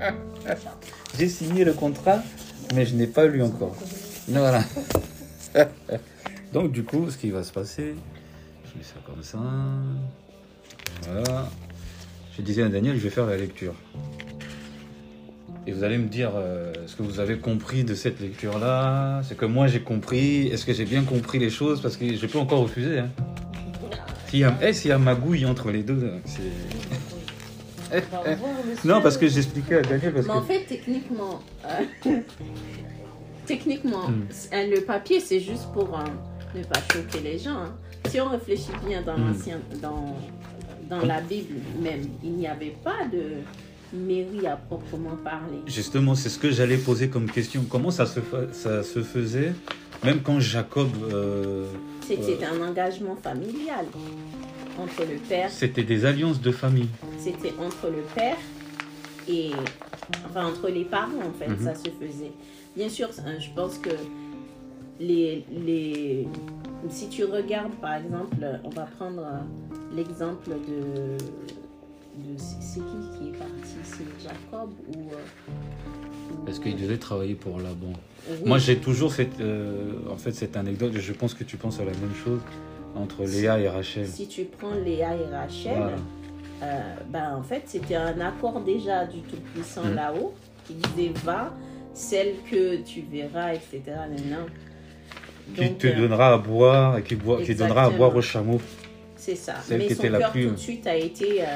J'ai signé le contrat, mais je n'ai pas lu encore. Voilà. Donc du coup, ce qui va se passer, je mets ça comme ça. Voilà. Je disais à Daniel, je vais faire la lecture. Et vous allez me dire euh, ce que vous avez compris de cette lecture-là, ce que moi j'ai compris, est-ce que j'ai bien compris les choses, parce que je peux encore refuser. Hein. S'il y, a, eh, s'il y a magouille entre les deux. Non, parce que j'expliquais à Daniel. Parce Mais que... en fait, techniquement, euh, techniquement, Hmm. le papier, c'est juste pour euh, ne pas choquer les gens. hein. Si on réfléchit bien dans Hmm. l'ancien, dans, dans la Bible même, il n'y avait pas de mairie à proprement parler. Justement, c'est ce que j'allais poser comme question. Comment ça se, fa- ça se faisait, même quand Jacob, euh, C'était un engagement familial entre le père, c'était des alliances de famille. c'était entre le père et enfin entre les parents en fait, Mhm. ça se faisait. Bien sûr, je pense que les, les si tu regardes par exemple, on va prendre l'exemple de, de c'est qui qui est parti, c'est Jacob ou euh, Parce qu'il devait travailler pour Laban. oui. Moi, j'ai toujours cette, euh, en fait, cette anecdote, je pense que tu penses à la même chose, entre Léa et Rachel. si tu prends Léa et Rachel, Voilà. euh, ben, en fait, c'était un accord déjà du Tout-Puissant Mhm. là-haut qui disait va, celle que tu verras, etc. Non, Qui Donc, te euh, donnera à boire et qui, donnera à boire au chameau. C'est ça. Celle Mais qui son était la cœur plus- tout de suite a été, euh,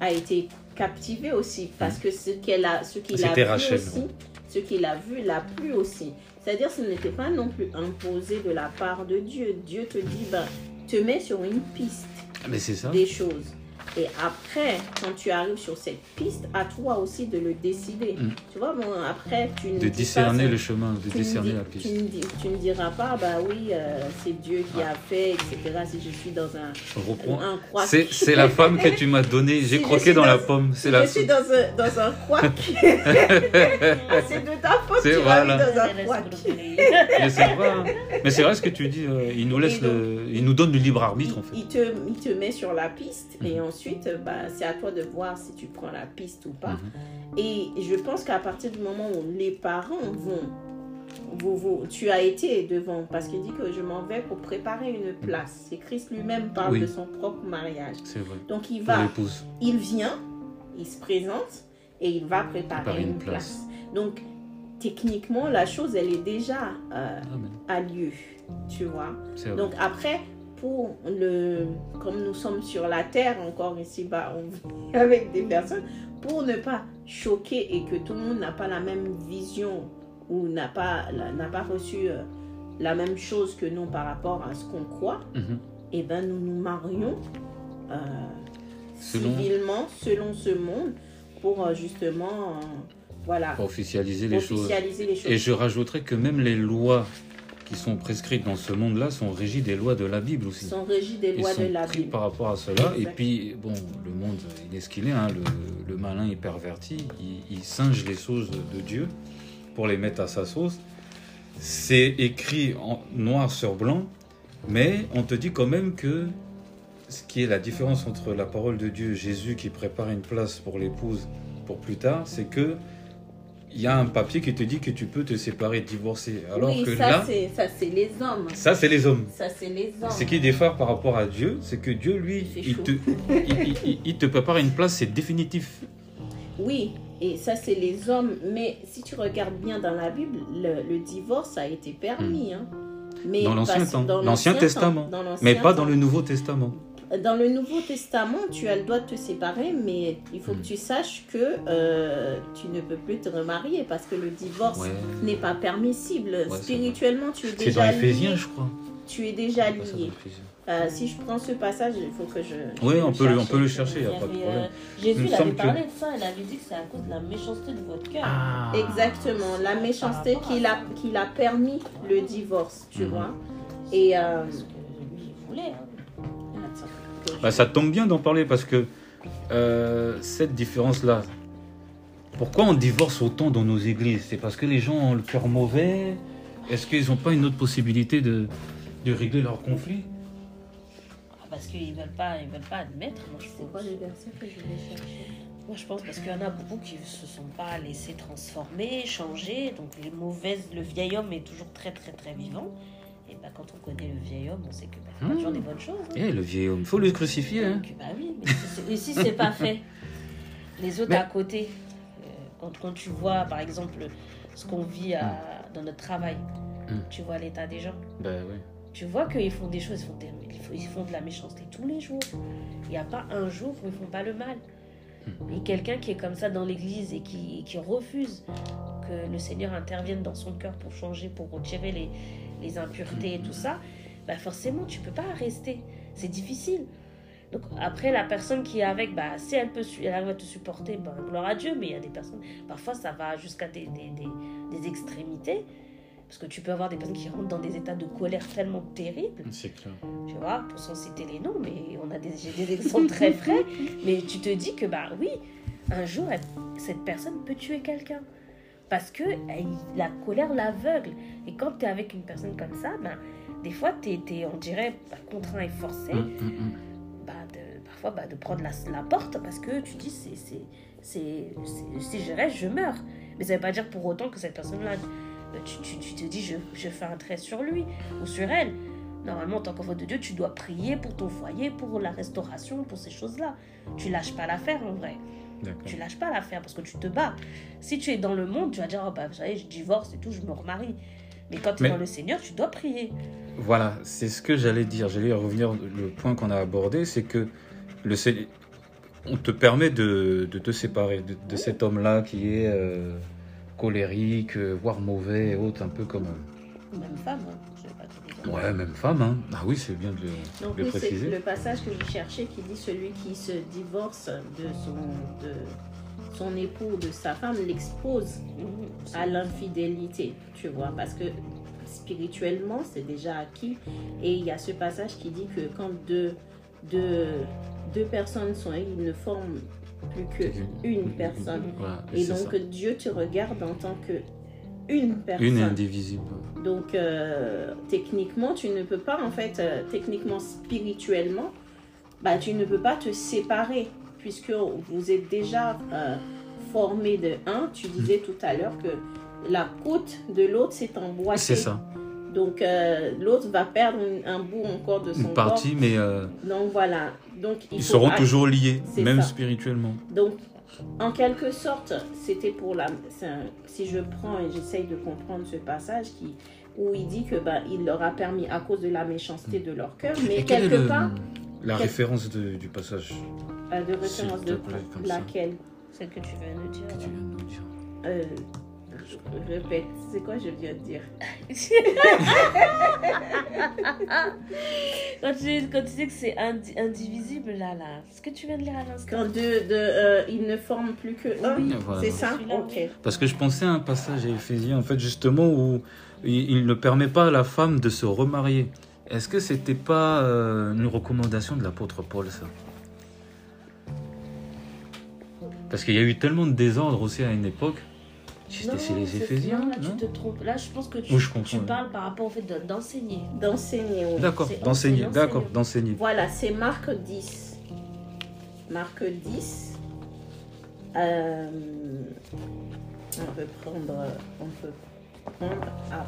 a été captivé aussi parce que ce qu'elle a, ce qu'il a C'était vu Rachel, aussi, ouais. Ce qu'il a vu l'a plu aussi. C'est-à-dire, ce n'était pas non plus imposé de la part de Dieu. Dieu te dit, ben, te met sur une piste Mais c'est ça. des choses. Et après, quand tu arrives sur cette piste, à toi aussi de le décider. Mm. Tu vois, bon, après, tu ne De dis discerner pas, le chemin, de tu ne discerner dis- la Tu piste. ne, dis- tu ne diras pas, bah oui, euh, c'est Dieu qui a fait, etc. Si je suis dans un, Reprends. un croix. C'est, c'est la femme que tu m'as donnée. J'ai Si croqué dans la pomme. Si C'est la je suis dans un, dans un croix. c'est de ta faute, C'est- tu voilà. m'as mis dans un croix. Mais c'est vrai. hein. Mais c'est vrai ce que tu dis. euh, il nous laisse donc, le, il nous donne le libre arbitre en fait. Il te, il te met sur la piste et Mhm. Ensuite, bah, c'est à toi de voir si tu prends la piste ou pas. Mhm. Et je pense qu'à partir du moment où les parents vont, vous, vous- tu as été devant, parce qu'il dit que je m'en vais pour préparer une place. Et Christ lui-même parle Oui. de son propre mariage. C'est vrai. Donc il va, il vient, il se présente et il va préparer Préparer une, une place. place. Donc techniquement, la chose, elle est déjà euh, à lieu, tu vois. C'est. Donc après, pour le, comme nous sommes sur la terre encore ici bas, on vit avec des personnes, pour ne pas choquer et que tout le monde n'a pas la même vision ou n'a pas, n'a pas reçu euh, la même chose que nous par rapport à ce qu'on croit, Mhm. et ben nous nous marions euh, Selon- civilement selon ce monde pour euh, justement euh, voilà Pour officialiser les choses. les choses. Et je rajouterais que même les lois qui sont prescrites dans ce monde-là sont régies des lois de la Bible aussi. Sont régis des lois sont de la Bible. par rapport à cela. Et puis, bon, le monde, il est ce qu'il est. hein, le, le malin, il pervertit. Il, il singe les choses de Dieu pour les mettre à sa sauce. C'est écrit en noir sur blanc, mais on te dit quand même que ce qui est la différence entre la parole de Dieu, Jésus qui prépare une place pour l'épouse pour plus tard, c'est que il y a un papier qui te dit que tu peux te séparer, divorcer. Alors oui, que ça là, c'est ça c'est les hommes. ça c'est les hommes. Ça c'est les hommes. Ce qui diffère par rapport à Dieu, c'est que Dieu, lui, Il te, il, il- il te prépare une place, c'est définitif. Oui, et ça c'est les hommes. Mais si tu regardes bien dans la Bible, le, le divorce a été permis. hein. Mais Hmm. Dans l'Ancien temps, dans l'Ancien Testament. dans Mais pas temps. dans le Nouveau Testament. Dans le Nouveau Testament, tu as le droit de te séparer, mais il faut Hmm. que tu saches que euh, tu ne peux plus te remarier parce que le divorce Ouais. n'est pas permissible. Spirituellement, tu es C'est dans déjà lié. je crois. Tu es déjà lié. Euh, si je prends ce passage, il faut que je. je Oui, on peut, le, on peut le chercher. il n'y a pas de problème. euh, Jésus Il avait que- parlé de ça, il avait dit que c'est à cause de la méchanceté de votre cœur. Ah. Exactement, la méchanceté qu'il a, qu'il a permis le divorce, tu Mhm. vois. Et euh, Parce que lui, voulait. hein. Bah, ça tombe bien d'en parler parce que euh, cette différence-là, pourquoi on divorce autant dans nos églises? C'est parce que les gens ont le cœur mauvais? Est-ce qu'ils n'ont pas une autre possibilité de, de régler leurs conflits Ah, Parce qu'ils veulent pas, ils veulent pas admettre. moi, je C'est pense. quoi le verset que je vais chercher? Moi, je pense parce qu'il y en a beaucoup qui ne se sont pas laissés transformer, changer. Donc, les mauvaises, le vieil homme est toujours très, très, très vivant. Bah, quand on connaît le vieil homme, on sait que bah, a Mmh. toujours des bonnes choses. hein. Eh, le vieil homme, faut le crucifier. Hein. Donc, bah oui, mais si c'est- c'est pas fait, les autres Mais- à côté, euh, quand, quand tu vois, par exemple, ce qu'on vit à- dans notre travail, Mm. tu vois l'état des gens. Ben oui. Tu vois qu'ils font des choses, ils font, des- ils font- ils font de la méchanceté tous les jours. Il n'y a pas un jour où ils font pas le mal. Et quelqu'un qui est comme ça dans l'église et qui, qui refuse que le Seigneur intervienne dans son cœur pour changer, pour retirer les, les impuretés et tout ça, bah forcément, tu peux pas rester. C'est difficile. Donc après, la personne qui est avec, bah, si elle, peut, elle arrive à te supporter, bah, gloire à Dieu, mais il y a des personnes, parfois ça va jusqu'à des, des, des- des extrémités. Parce que tu peux avoir des personnes qui rentrent dans des états de colère tellement terribles C'est clair. tu vois, pour s'en citer les noms, mais on a des, j'ai des exemples très frais. Mais tu te dis que, bah oui, un jour, elle- cette personne peut tuer quelqu'un. Parce que elle- la colère l'aveugle. Et quand tu es avec une personne comme ça, ben, des fois, tu es, on dirait, bah, contraint et forcé, Hum, hum, hum. bah, de, parfois, bah, de prendre la, la porte parce que tu dis, c'est, c'est, c'est, c'est- si je reste, je meurs. Mais ça veut pas dire pour autant que cette personne-là, euh, tu, tu, tu te dis, je, je fais un trait sur lui ou sur elle. Normalement, en tant qu'enfant de Dieu, tu dois prier pour ton foyer, pour la restauration, pour ces choses-là. Tu lâches pas l'affaire en vrai. Tu lâches pas l'affaire parce que tu te bats. Si tu es dans le monde, tu vas dire, oh, bah, vous savez, je divorce et tout, je me remarie. Mais quand tu es Mais- dans le Seigneur, tu dois prier. Voilà, c'est ce que j'allais dire. J'allais revenir. Le point qu'on a abordé, c'est que le on te permet de, de te séparer de, de cet homme-là qui est euh, colérique, euh, voire mauvais et autres, un peu comme. euh, Même femme, hein. Ouais, même femme. Hein. Ah oui, c'est bien de le, Donc de le oui, c'est préciser. le passage que vous cherchez qui dit celui qui se divorce de son, de son époux, de sa femme, l'expose à l'infidélité, tu vois, parce que spirituellement, c'est déjà acquis. Et il y a ce passage qui dit que quand deux, deux, deux personnes sont ils ne forment plus qu'une personne. Et donc ça. Dieu te regarde en tant que une personne. Une est indivisible. Donc, euh, techniquement, tu ne peux pas, en fait, euh, techniquement, spirituellement, bah, tu ne peux pas te séparer, puisque vous êtes déjà euh, formé de un. Tu disais tout à l'heure que la côte de l'autre s'est emboîtée. C'est ça. Donc, euh, l'autre va perdre un bout encore de son Une partie, mais. Donc, voilà. Donc, il ils seront toujours liés, même ça. spirituellement. donc, en quelque sorte, c'était pour la. un- si je prends et j'essaye de comprendre ce passage qui, où il dit que bah, il leur a permis à cause de la méchanceté de leur cœur, mais Et quelque le- part, la quel- de- du passage? Euh, de référence de laquelle C'est que tu viens de dire. que tu viens de dire euh, je répète, c'est quoi je viens de dire? Quand, tu, quand tu dis que c'est indi- indivisible, là, là, ce que tu viens de lire à l'instant. Quand deux, de, euh, ils ne forment plus que un, Oui, Voilà. c'est ça? Parce que je pensais à un passage à Éphésiens, en fait, justement, où il, il ne permet pas à la femme de se remarier. Est-ce que c'était pas euh, une recommandation de l'apôtre Paul, ça? Parce qu'il y a eu tellement de désordre aussi à une époque. Chez les c'est- Éphésiens, non, là, non tu te trompes. Là, je pense que tu, Oui, je comprends, tu oui. parles par rapport au fait de- d'enseigner. D'enseigner, oui. D'accord, c'est d'enseigner, enseigner, d'accord, enseigner. d'enseigner. Voilà, c'est Marc 10. Marc 10. Euh, on peut prendre, on peut prendre à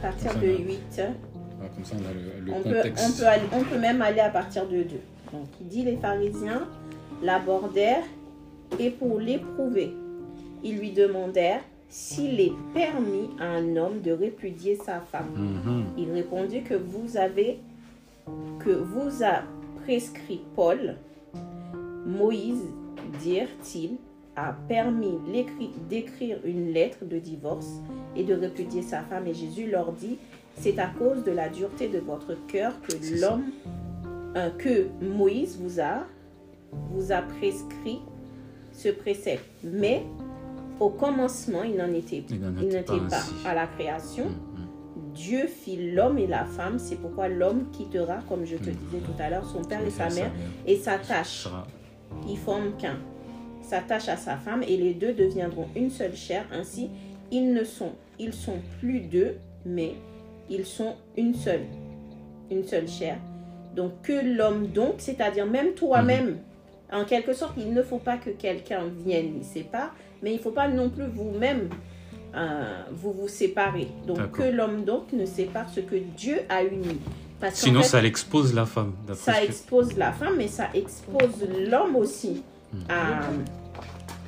partir de là. 8. Ah, comme ça, on a le, le On peut, contexte. on, peut aller- on peut même aller à partir de 2. Donc, il dit les pharisiens l'abordèrent et pour l'éprouver, ils lui demandèrent s'il est permis à un homme de répudier sa femme. Mhm. Il répondit que vous avez que vous a prescrit Paul, Moïse, dirent-ils, a permis d'écrire une lettre de divorce et de répudier sa femme. Et Jésus leur dit, c'est à cause de la dureté de votre cœur que l'homme, euh, que Moïse vous a, vous a prescrit ce précepte. Mais au commencement, il n'en était, Il n'en il était n'était pas à la création. Mhm. Dieu fit l'homme et la femme, c'est pourquoi l'homme quittera, comme je te Mm. disais tout à l'heure, son père et sa mère et s'attachent. Sera- Ils forment qu'un. S'attachent à sa femme et les deux deviendront une seule chair. Ainsi, ils ne sont, ils sont plus deux, mais ils sont une seule, une seule chair. Donc que l'homme donc, c'est-à-dire même toi-même, En quelque sorte, il ne faut pas que quelqu'un vienne les sépare, mais il ne faut pas non plus vous-même euh, vous vous séparer. Donc que l'homme donc ne sépare ce que Dieu a uni. Parce Sinon, fait, ça l'expose la femme. ça que- expose la femme, mais ça expose l'homme aussi. Hmm. à-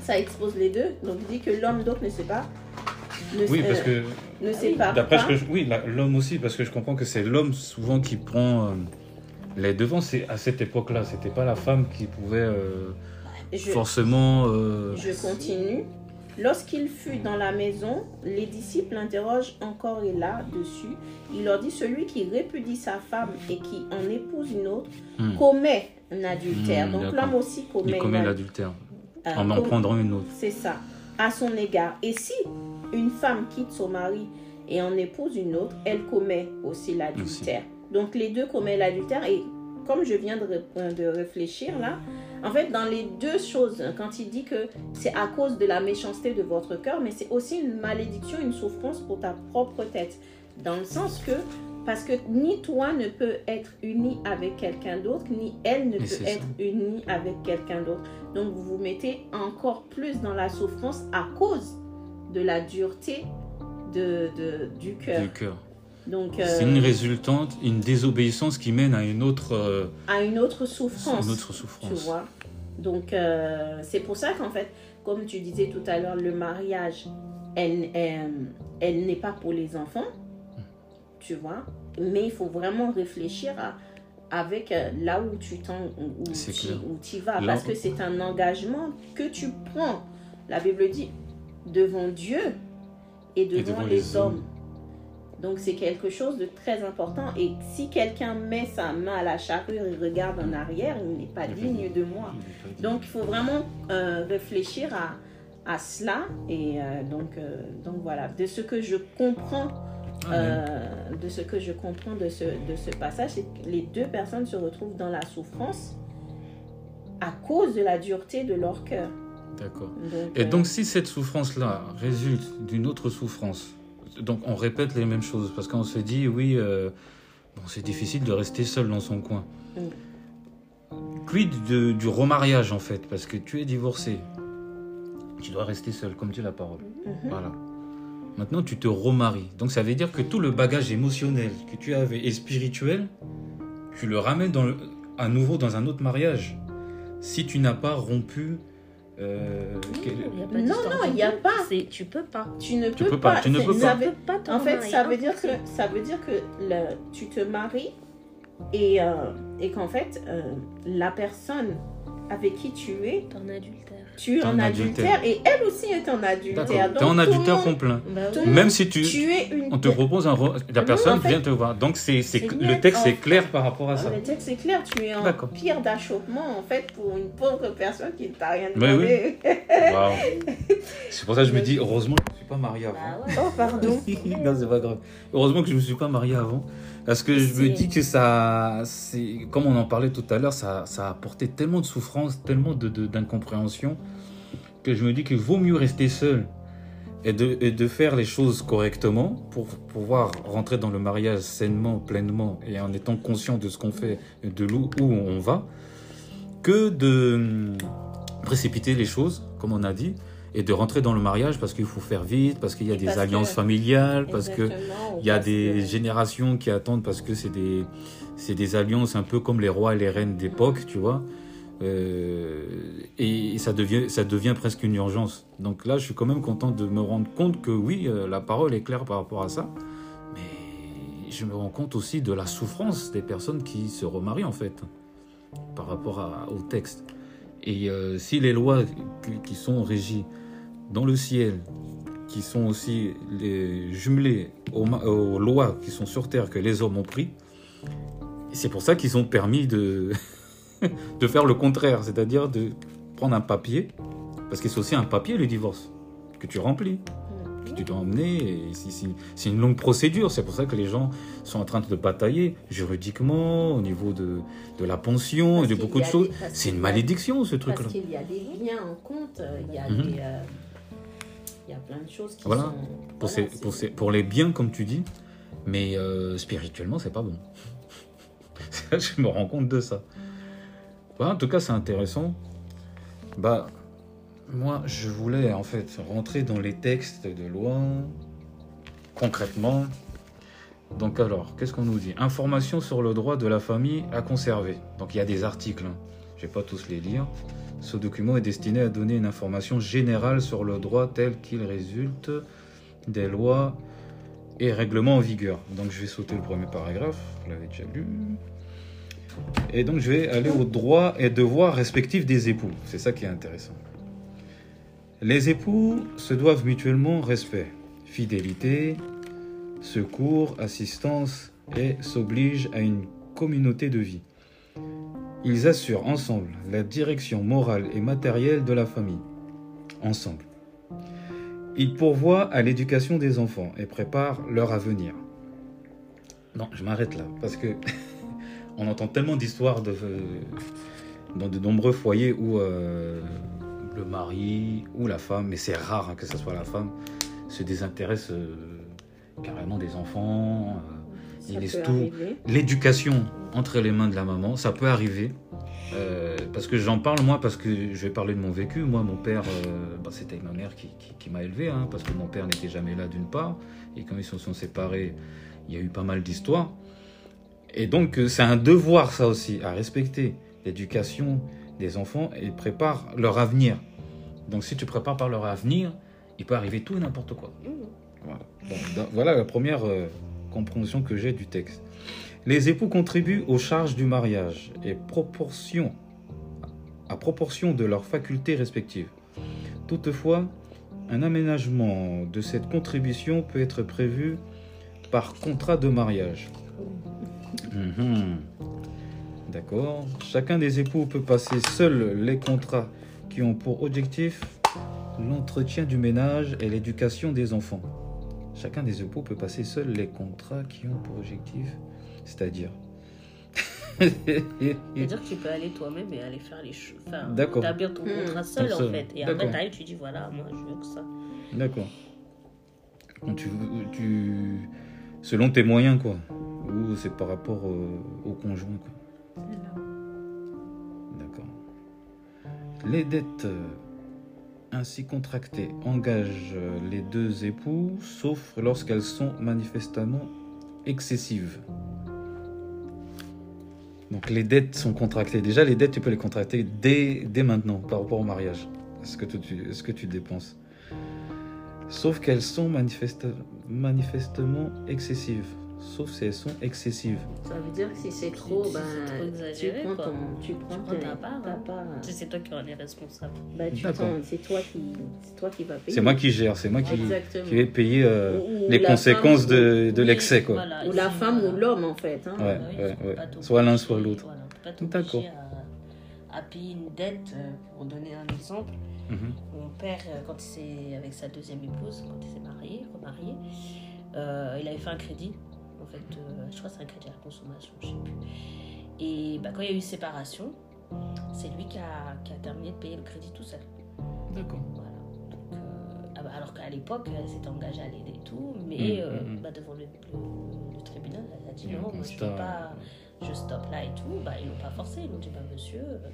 ça expose les deux. Donc il dit que l'homme donc ne sépare. Ne, Oui, parce euh, que ne sépare D'après pas. ce que je... Oui, l'homme aussi, parce que je comprends que c'est l'homme souvent qui prend euh, les devants. C'est à cette époque-là, c'était pas la femme qui pouvait euh, Je- forcément. euh, Je continue. Lorsqu'il fut dans la maison, les disciples l'interrogent encore et là dessus. Il leur dit Celui qui répudie sa femme et qui en épouse une autre Hmm. commet un adultère. Hmm, Donc l'homme aussi commet, il commet l'adultère euh, en en prendant une autre. C'est ça, à son égard. Et si une femme quitte son mari et en épouse une autre, elle commet aussi l'adultère. Donc les deux commettent l'adultère et comme je viens de, ré- de réfléchir là, en fait dans les deux choses, quand il dit que c'est à cause de la méchanceté de votre cœur, mais c'est aussi une malédiction, une souffrance pour ta propre tête. Dans le sens que, parce que ni toi ne peux être uni avec quelqu'un d'autre, ni elle ne peut ça. être unie avec quelqu'un d'autre. Donc vous vous mettez encore plus dans la souffrance à cause de la dureté de, de- du cœur. Donc euh, C'est une résultante, une désobéissance qui mène à une autre, euh, à une autre souffrance. une autre tu souffrance. vois. Donc euh, c'est pour ça qu'en fait, comme tu disais tout à l'heure, le mariage, elle, elle, elle n'est pas pour les enfants, tu vois. Mais il faut vraiment réfléchir à avec là où tu t'en où, C'est tu tu vas Là- parce que c'est un engagement que tu prends la Bible dit devant Dieu et devant, devant les, les hommes. hommes. Donc c'est quelque chose de très important et si quelqu'un met sa main à la charrue et regarde en arrière, il n'est pas digne de moi. Donc il faut vraiment euh, réfléchir à, à cela et euh, donc, euh, donc voilà, de ce que je comprends de ce que je comprends de ce, de ce passage, c'est que les deux personnes se retrouvent dans la souffrance à cause de la dureté de leur cœur. D'accord. Et donc, si cette souffrance-là résulte d'une autre souffrance, donc on répète les mêmes choses parce qu'on se dit, oui, euh, bon, c'est difficile de rester seul dans son coin. Quid de- du remariage en fait? Parce que tu es divorcé. Tu dois rester seul, comme dit la parole. mhm. Voilà. Maintenant, tu te remaries. Donc, ça veut dire que tout le bagage émotionnel que tu avais et spirituel, tu le ramènes dans le- à nouveau dans un autre mariage. Si tu n'as pas rompu. Euh, Non, d'histoire non, il y a pas. Tu peux pas. tu ne peux, peux pas, tu ne peux ça pas. veut- pas En fait, ça veut dire que ça veut dire que le- tu te maries et, euh, et qu'en fait euh, la personne avec qui tu es, en adultère. Tu es en en adultère adultère. et elle aussi est en adultère. Donc, T'es en adultère monde- complet. Bah oui. Même si tu, tu es une on te propose un, re- la Non, personne en fait, vient te voir. Donc c'est, le texte en est clair par rapport à ça. Le texte c'est clair, tu es en pire d'achoppement en fait pour une pauvre personne qui ne t'a rien demandé. C'est pour ça que je me dis heureusement que je ne suis pas marié avant. Bah ouais. Oh pardon. non, c'est pas grave. Heureusement que je ne me suis pas marié avant. Parce que je me dis que ça, c'est, comme on en parlait tout à l'heure, ça, ça a apporté tellement de souffrance, tellement de, de- d'incompréhension, que je me dis qu'il vaut mieux rester seul et de, et de faire les choses correctement pour pouvoir rentrer dans le mariage sainement, pleinement et en étant conscient de ce qu'on fait et de où on va, que de hum, précipiter les choses, comme on a dit, et de rentrer dans le mariage parce qu'il faut faire vite, parce qu'il y a Et des que- alliances familiales, parce que Exactement, il y a des que- générations qui attendent parce que c'est des, des alliances un peu comme les rois et les reines d'époque, tu vois. Euh, et ça devient, ça devient presque une urgence. Donc là, je suis quand même content de me rendre compte que oui, euh, la parole est claire par rapport à ça. Mais je me rends compte aussi de la souffrance des personnes qui se remarient en fait, par rapport à- au texte. Et euh, si les lois qui sont régies dans le ciel qui sont aussi les jumelés aux, lois qui sont sur terre que les hommes ont pris, c'est pour ça qu'ils ont permis de, de faire le contraire, c'est-à-dire de prendre un papier, parce que c'est aussi un papier le divorce, que tu remplis, que tu dois emmener, c'est- une longue procédure, c'est pour ça que les gens sont en train de batailler juridiquement, au niveau de, de la pension Parce et de beaucoup de a choses. parce C'est une malédiction ce Parce truc-là. qu'il y a des liens en compte, euh, il y a Mhm. des, euh, il y a plein de choses qui Voilà. sont. pour, voilà, ces- pour, ces- pour les biens, comme tu dis, mais euh, spirituellement, c'est pas bon. je me rends compte de ça. En tout cas, c'est intéressant. Bah, moi, je voulais en fait rentrer dans les textes de loi concrètement. Donc alors, qu'est-ce qu'on nous dit? Information sur le droit de la famille à conserver. Donc il y a des articles, hein. je vais pas tous les lire. Ce document est destiné à donner une information générale sur le droit tel qu'il résulte des lois et règlements en vigueur. Donc je vais sauter le premier paragraphe, vous l'avez déjà lu. Et donc je vais aller aux droits et devoirs respectifs des époux. C'est ça qui est intéressant. Les époux se doivent mutuellement respect, fidélité, secours, assistance et s'obligent à une communauté de vie. Ils assurent ensemble la direction morale et matérielle de la famille. Ensemble. Ils pourvoient à l'éducation des enfants et préparent leur avenir. Non, je m'arrête là parce que on entend tellement d'histoires de, dans de nombreux foyers où euh, le mari ou la femme, mais c'est rare hein, que ce soit la femme, se désintéresse euh, carrément des enfants. euh, il laisse tout. L'éducation entre les mains de la maman, ça peut arriver. Euh, parce que j'en parle moi, parce que je vais parler de mon vécu. Moi, mon père, euh, bah, c'était ma mère qui, qui- qui m'a élevé, hein, parce que mon père n'était jamais là d'une part. Et quand ils se sont séparés, il y a eu pas mal d'histoires. Et donc, euh, c'est un devoir, ça aussi, à respecter l'éducation des enfants et prépare leur avenir. Donc, si tu prépares par leur avenir, il peut arriver tout et n'importe quoi. Mmh. Voilà, Bon, voilà la première euh, compréhension que j'ai du texte. Les époux contribuent aux charges du mariage et proportion, à proportion de leurs facultés respectives. Toutefois, un aménagement de cette contribution peut être prévu par contrat de mariage. Mhm. D'accord. Chacun des époux peut passer seul les contrats qui ont pour objectif l'entretien du ménage et l'éducation des enfants. Chacun des époux peut passer seul les contrats qui ont pour objectif, c'est-à-dire. C'est-à-dire que tu peux aller toi-même et aller faire les choses. Enfin, D'accord. établir ton Mmh. contrat seul, Seul. en fait. Et après, t'arrives, tu dis voilà, moi, je veux que ça. D'accord. Tu, tu, selon tes moyens, quoi. Ou c'est par rapport euh, au conjoint, quoi. D'accord. Les dettes euh, ainsi contractées engagent euh, les deux époux, sauf lorsqu'elles sont manifestement excessives. Donc les dettes sont contractées. Déjà, les dettes, tu peux les contracter dès, maintenant par rapport au mariage. Est-ce que tu, dépenses? Sauf qu'elles sont manifeste- manifestement excessives. Sauf si elles sont excessives. Ça veut dire que si c'est trop, Si c'est trop tu exagéré, prends, ton, tu prends, prends tes- ta part, ta hein. part, hein. Tu C'est toi qui en es responsable. Tu prends- c'est toi qui, c'est toi qui vas payer. C'est moi qui gère, c'est moi qui, qui vais payer euh, Ou- ou les conséquences femme, de, de Oui, l'excès. quoi. voilà, Ou la femme voilà. ou l'homme en fait. Hein. Ouais. Bah oui, ouais, faut ouais. pas t'obliger, Soit l'un, soit l'autre. Voilà, D'accord. à, à payer une dette. euh, Pour donner un exemple, Mhm. mon père, euh, quand il s'est avec sa deuxième épouse, quand il s'est marié, remarié, euh, il avait fait un crédit. En fait, euh, je crois que c'est un crédit à la consommation, je sais plus. Et bah, quand il y a eu séparation, c'est lui qui a, qui a terminé de payer le crédit tout seul. D'accord. Voilà. Donc, euh, ah bah, alors qu'à l'époque, elle s'était engagée à l'aider et tout, mais Mm, euh, mm, mm. bah, devant le, le- le tribunal, elle a dit non, moi je peux pas, je stoppe là et tout. Bah, ils l'ont pas forcé, ils l'ont dit bah monsieur, euh,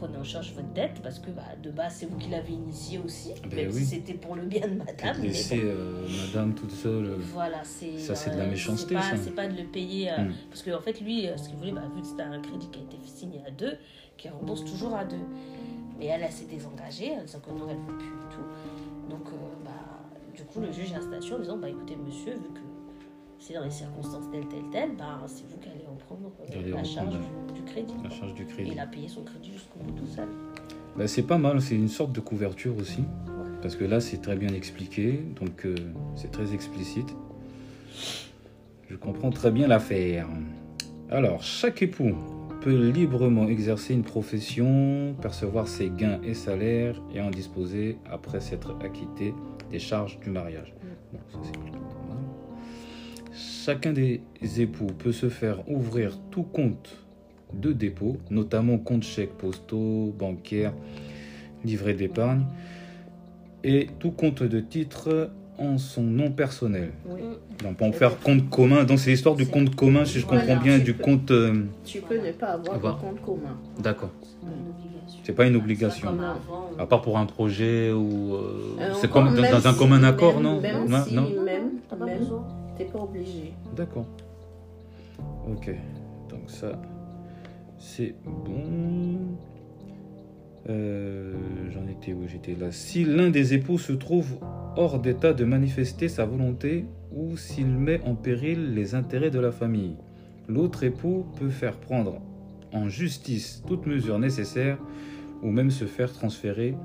prenez en charge votre dette parce que bah, de base c'est vous qui l'avez initié aussi, Ben même oui. si c'était pour le bien de madame. Mais laisser bon. euh, madame toute seule. euh, Voilà, c'est. Ça, c'est de la euh, méchanceté, c'est pas- de le payer. euh, Mm. Parce qu'en fait, lui, ce qu'il voulait, bah, vu que c'était un crédit qui a été signé à deux, qui rembourse toujours à deux. Mais elle, elle s'est désengagée, en disant que non, elle ne veut plus tout. Donc, bah, du coup, le juge a statué en disant bah, écoutez, monsieur, vu que c'est dans les circonstances telles, telles, telles, bah, c'est vous qui allez en prendre euh, allez la charge du, crédit. la quoi. charge du Et crédit. il a payé son crédit jusqu'au bout tout seul. Bah, c'est pas mal, c'est une sorte de couverture aussi. Ouais. Parce que là, c'est très bien expliqué, donc euh, c'est très explicite. Je comprends très bien l'affaire. Alors, chaque époux peut librement exercer une profession, percevoir ses gains et salaires et en disposer après s'être acquitté des charges du mariage. Bon, ça, c'est. Chacun des époux peut se faire ouvrir tout compte de dépôt, notamment compte chèques postaux, bancaires, livret d'épargne et tout compte de titre en son nom personnel. Oui. Donc on peut faire compte commun. Donc c'est l'histoire du compte commun, si je Voilà, comprends bien, tu du peux. compte. euh, Tu peux ne pas avoir Avoir. de compte commun. D'accord. C'est pas une obligation. Pas une Ça, obligation. comme avant, À part pour un projet ou. euh, Euh, c'est comme dans, un commun accord, même- non? Même Non, si, non? même, pas obligé. D'accord. Ok. Donc ça, c'est bon. Euh, J'en étais où? J'étais là. Si l'un des époux se trouve hors d'état de manifester sa volonté ou s'il met en péril les intérêts de la famille, l'autre époux peut faire prendre en justice toute mesure nécessaire ou même se faire transférer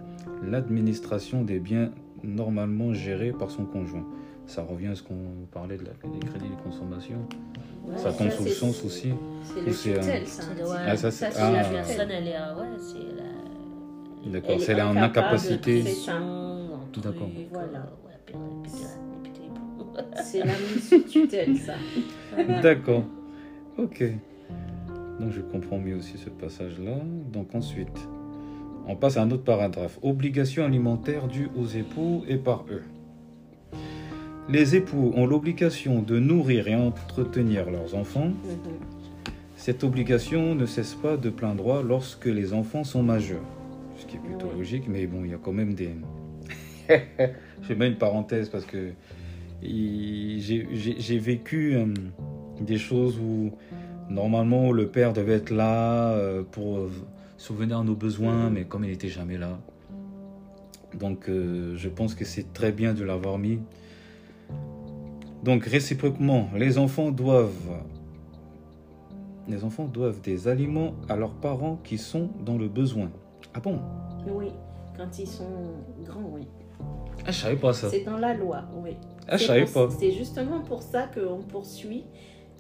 l'administration des biens normalement gérés par son conjoint. Ça revient à ce qu'on parlait de la, des crédits de consommation. Ouais, ça tombe ça, sous le sens aussi. C'est le un- tutelle, ça. Ouais. Ah, ça, c'est- c'est ah. la personne, elle est. à- Ouais, c'est la. D'accord, c'est en incapacité. ça. D'accord. Voilà. C'est la mise sous tutelle, ça. D'accord. Ok. Donc je comprends mieux aussi ce passage-là. Donc ensuite, on passe à un autre paragraphe. Obligation alimentaire due aux époux et par eux. Les époux ont l'obligation de nourrir et entretenir leurs enfants. Mhm. Cette obligation ne cesse pas de plein droit lorsque les enfants sont majeurs. Ce qui est plutôt Oui. logique, mais bon, il y a quand même des... Je mets une parenthèse parce que j'ai vécu euh, des choses où normalement le père devait être là euh, pour euh, souvenir nos besoins, mais comme il n'était jamais là. Donc euh, je pense que c'est très bien de l'avoir mis. Donc réciproquement, les enfants doivent les enfants doivent des aliments à leurs parents qui sont dans le besoin. Ah bon? Oui, quand ils sont grands, oui. Ah, je savais pas ça. C'est dans la loi, oui. Ah, je savais pas. C'est justement pour ça qu'on poursuit.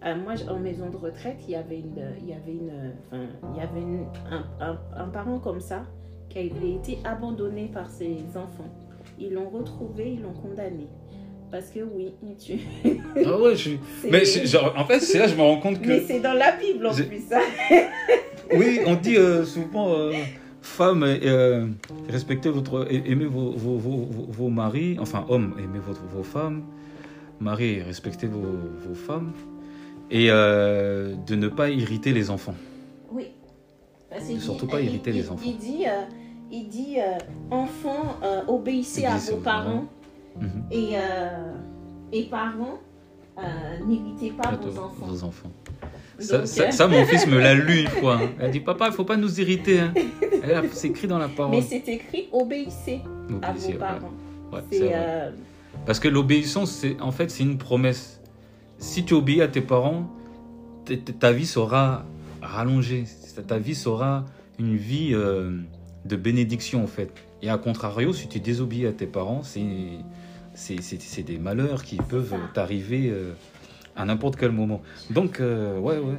Euh, moi, en maison de retraite, il y avait une, il y avait une, enfin, il y avait une- un, un- un parent comme ça qui avait été abandonné par ses enfants. Ils l'ont retrouvé, ils l'ont condamné. Parce que oui, il tue. Ah ouais, je Mais genre, en fait, c'est là que je me rends compte Mais que... c'est dans la Bible en plus, ça. Oui, on dit euh, souvent, euh, femmes, euh, respectez votre... Aimez vos, vos, vos, vos- maris, enfin, hommes, aimez votre, vos femmes. Maris, respectez vos, vos femmes. Et euh, de ne pas irriter les enfants. Oui. Parce Surtout dit- pas irriter il- les enfants. Il dit, il dit euh, enfants, euh, obéissez à vos aux Mhm. Et, euh, et parents, euh, pas vos enfants. vos enfants. Ça, Donc, ça- ça, mon fils me l'a lu une fois. hein. Elle dit Papa, il faut pas nous irriter. hein. C'est écrit dans la parole. mais c'est écrit obéissez à vos parents. Ouais, euh, Parce que l'obéissance, c'est en fait, c'est une promesse. Si tu obéis à tes parents, ta vie sera rallongée. Ta vie sera une vie euh, de bénédiction, en fait. Et à contrario, si tu désobéis à tes parents, c'est c'est- des malheurs qui peuvent t'arriver euh, à n'importe quel moment. Donc, euh, ouais, ouais.